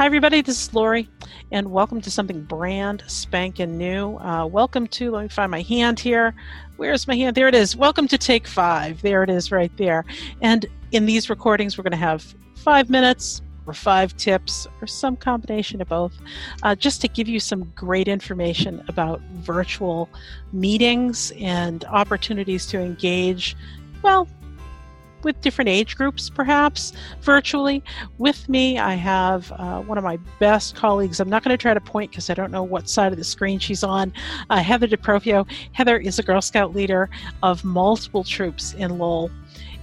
Hi, everybody. This is Lori, and welcome to something brand spanking new. Uh, welcome to, let me find my hand here. Where's my hand? There it is. Welcome to Take Five. There it is right there. And in these recordings, we're going to have five minutes or five tips or some combination of both, uh, just to give you some great information about virtual meetings and opportunities to engage, well, with different age groups, perhaps virtually. With me, I have uh, one of my best colleagues. I'm not going to try to point because I don't know what side of the screen she's on. Uh, Heather DeProfio. Heather is a Girl Scout leader of multiple troops in Lowell.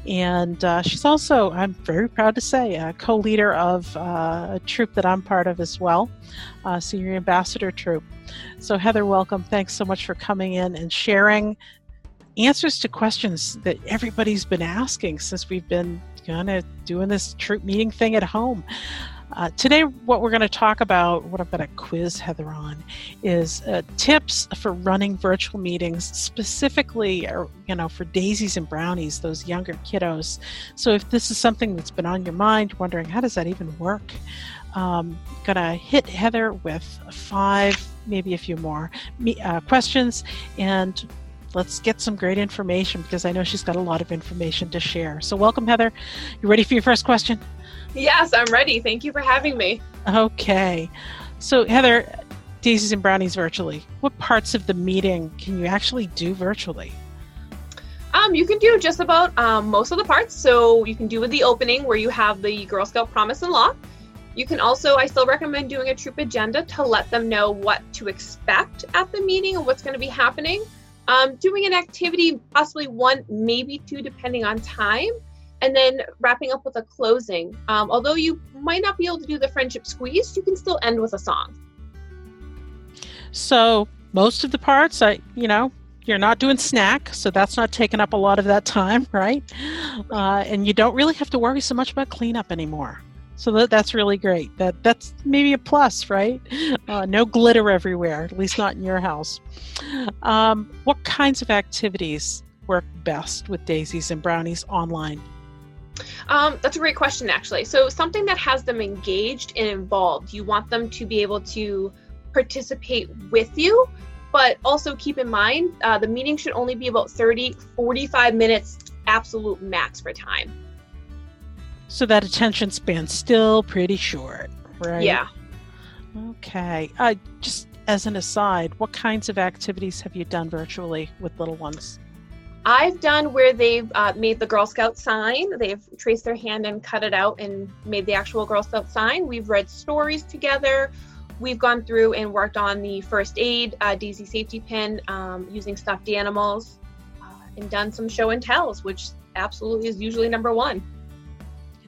And uh, she's also, I'm very proud to say, a co leader of uh, a troop that I'm part of as well, Senior Ambassador Troop. So, Heather, welcome. Thanks so much for coming in and sharing answers to questions that everybody's been asking since we've been kind of doing this troop meeting thing at home. Uh, today, what we're going to talk about, what I'm going to quiz Heather on, is uh, tips for running virtual meetings, specifically, you know, for daisies and brownies, those younger kiddos. So, if this is something that's been on your mind, wondering how does that even work, um, gonna hit Heather with five, maybe a few more uh, questions, and let's get some great information because I know she's got a lot of information to share. So, welcome, Heather. You ready for your first question? Yes, I'm ready. Thank you for having me. Okay. So, Heather, Daisies and Brownies virtually, what parts of the meeting can you actually do virtually? Um, you can do just about um, most of the parts. So, you can do with the opening where you have the Girl Scout Promise and Law. You can also, I still recommend doing a troop agenda to let them know what to expect at the meeting and what's going to be happening. Um, doing an activity, possibly one, maybe two, depending on time, and then wrapping up with a closing. Um, although you might not be able to do the friendship squeeze, you can still end with a song. So most of the parts, I you know, you're not doing snack, so that's not taking up a lot of that time, right? Uh, and you don't really have to worry so much about cleanup anymore. So that, that's really great. That that's maybe a plus, right? Uh, no glitter everywhere, at least not in your house. Um, what kinds of activities work best with daisies and brownies online? Um, that's a great question, actually. So something that has them engaged and involved. You want them to be able to participate with you, but also keep in mind uh, the meeting should only be about 30, 45 minutes, absolute max for time. So that attention span's still pretty short, right? Yeah. Okay. Uh, just as an aside, what kinds of activities have you done virtually with little ones? I've done where they've uh, made the Girl Scout sign. They've traced their hand and cut it out and made the actual Girl Scout sign. We've read stories together. We've gone through and worked on the first aid, uh, Daisy safety pin, um, using stuffed animals, uh, and done some show and tells, which absolutely is usually number one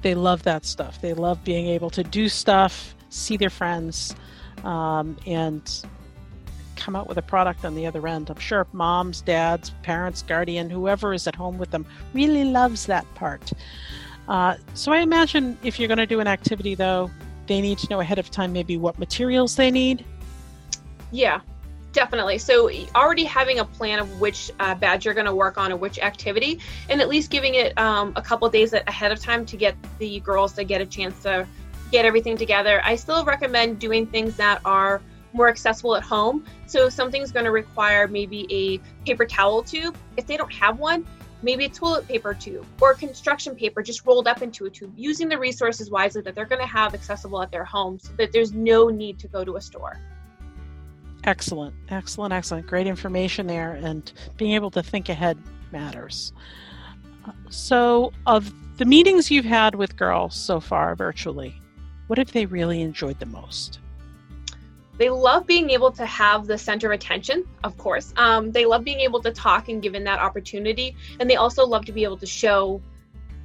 they love that stuff. They love being able to do stuff, see their friends, um, and come out with a product on the other end. I'm sure moms, dads, parents, guardian, whoever is at home with them really loves that part. Uh, so I imagine if you're going to do an activity, though, they need to know ahead of time maybe what materials they need. Yeah, Definitely. So already having a plan of which uh, badge you're going to work on or which activity, and at least giving it um, a couple days ahead of time to get the girls to get a chance to get everything together. I still recommend doing things that are more accessible at home. So something's going to require maybe a paper towel tube. If they don't have one, maybe a toilet paper tube or construction paper just rolled up into a tube, using the resources wisely that they're going to have accessible at their home so that there's no need to go to a store. Excellent, excellent, excellent. Great information there, and being able to think ahead matters. So, of the meetings you've had with girls so far virtually, what have they really enjoyed the most? They love being able to have the center of attention, of course. Um, they love being able to talk and given that opportunity. And they also love to be able to show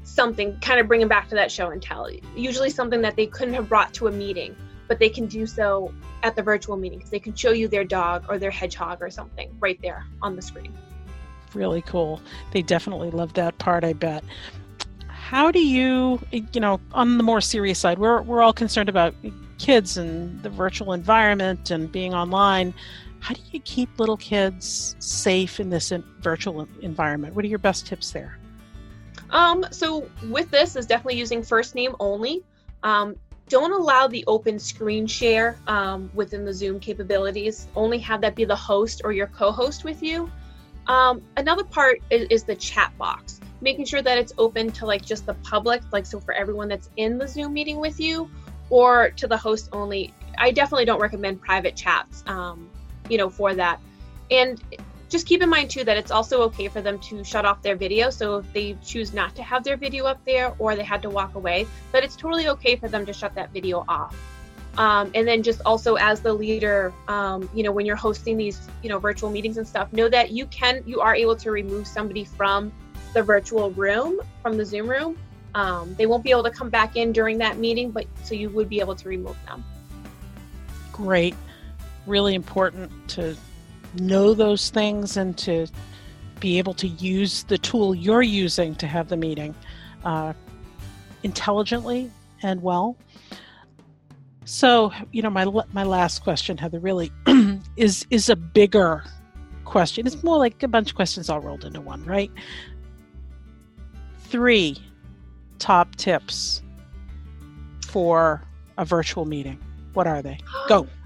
something, kind of bring them back to that show and tell. Usually something that they couldn't have brought to a meeting but they can do so at the virtual meeting because they can show you their dog or their hedgehog or something right there on the screen. Really cool. They definitely love that part, I bet. How do you, you know, on the more serious side, we're, we're all concerned about kids and the virtual environment and being online. How do you keep little kids safe in this virtual environment? What are your best tips there? Um, so with this is definitely using first name only. Um, don't allow the open screen share um, within the Zoom capabilities. Only have that be the host or your co host with you. Um, another part is, is, the chat box, making sure that it's open to like just the public, like so for everyone that's in the Zoom meeting with you, or to the host only. I definitely don't recommend private chats, um, you know, for that. And just keep in mind too that it's also okay for them to shut off their video. So if they choose not to have their video up there or they had to walk away, that it's totally okay for them to shut that video off. Um, and then just also as the leader, um, you know, when you're hosting these, you know, virtual meetings and stuff, know that you can, you are able to remove somebody from the virtual room, from the Zoom room. Um, they won't be able to come back in during that meeting, but so you would be able to remove them. Great. Really important to know those things and to be able to use the tool you're using to have the meeting uh, intelligently and well. So, you know, my my last question, Heather, really is is a bigger question. It's more like a bunch of questions all rolled into one, right? Three top tips for a virtual meeting. What are they? Go.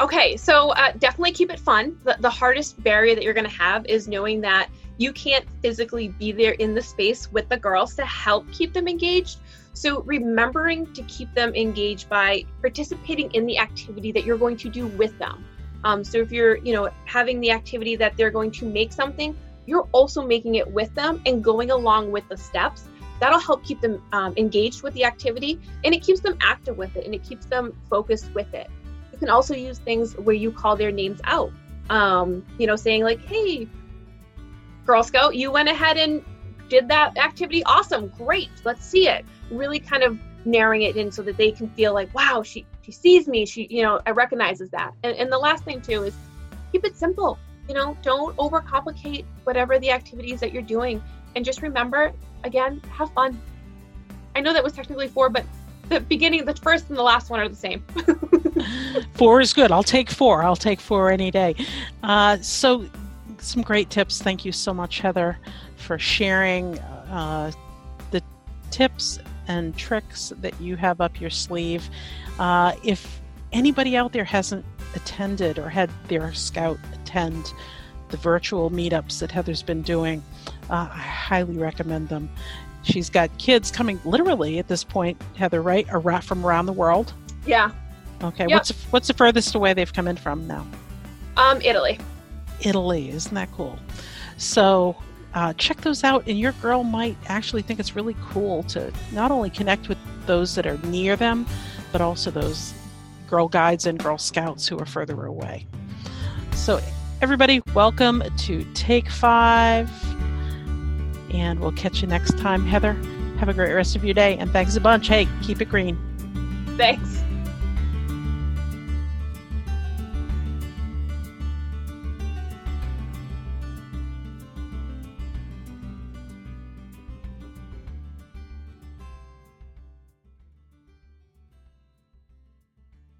Okay, so uh, definitely keep it fun. The, the hardest barrier that you're going to have is knowing that you can't physically be there in the space with the girls to help keep them engaged. So remembering to keep them engaged by participating in the activity that you're going to do with them. Um, so if you're, you know, having the activity that they're going to make something, you're also making it with them and going along with the steps. That'll help keep them um, engaged with the activity and it keeps them active with it and it keeps them focused with it can also use things where you call their names out. Um, you know, saying like, "Hey, Girl Scout, you went ahead and did that activity. Awesome, great. Let's see it." Really kind of narrowing it in so that they can feel like, "Wow, she she sees me. She, you know, I recognizes that." And, and the last thing too is keep it simple. You know, don't overcomplicate whatever the activities that you're doing, and just remember, again, have fun. I know that was technically four, but the beginning, the first and the last one are the same. four is good. I'll take four. I'll take four any day. Uh, so, some great tips. Thank you so much, Heather, for sharing uh, the tips and tricks that you have up your sleeve. Uh, if anybody out there hasn't attended or had their scout attend the virtual meetups that Heather's been doing, uh, I highly recommend them. She's got kids coming literally at this point, Heather, right? From around the world. Yeah. Okay. Yep. What's what's the furthest away they've come in from now? Um, Italy. Italy, isn't that cool? So uh, check those out, and your girl might actually think it's really cool to not only connect with those that are near them, but also those Girl Guides and Girl Scouts who are further away. So, everybody, welcome to Take Five and we'll catch you next time. Heather, have a great rest of your day, and thanks a bunch. Hey, keep it green. Thanks.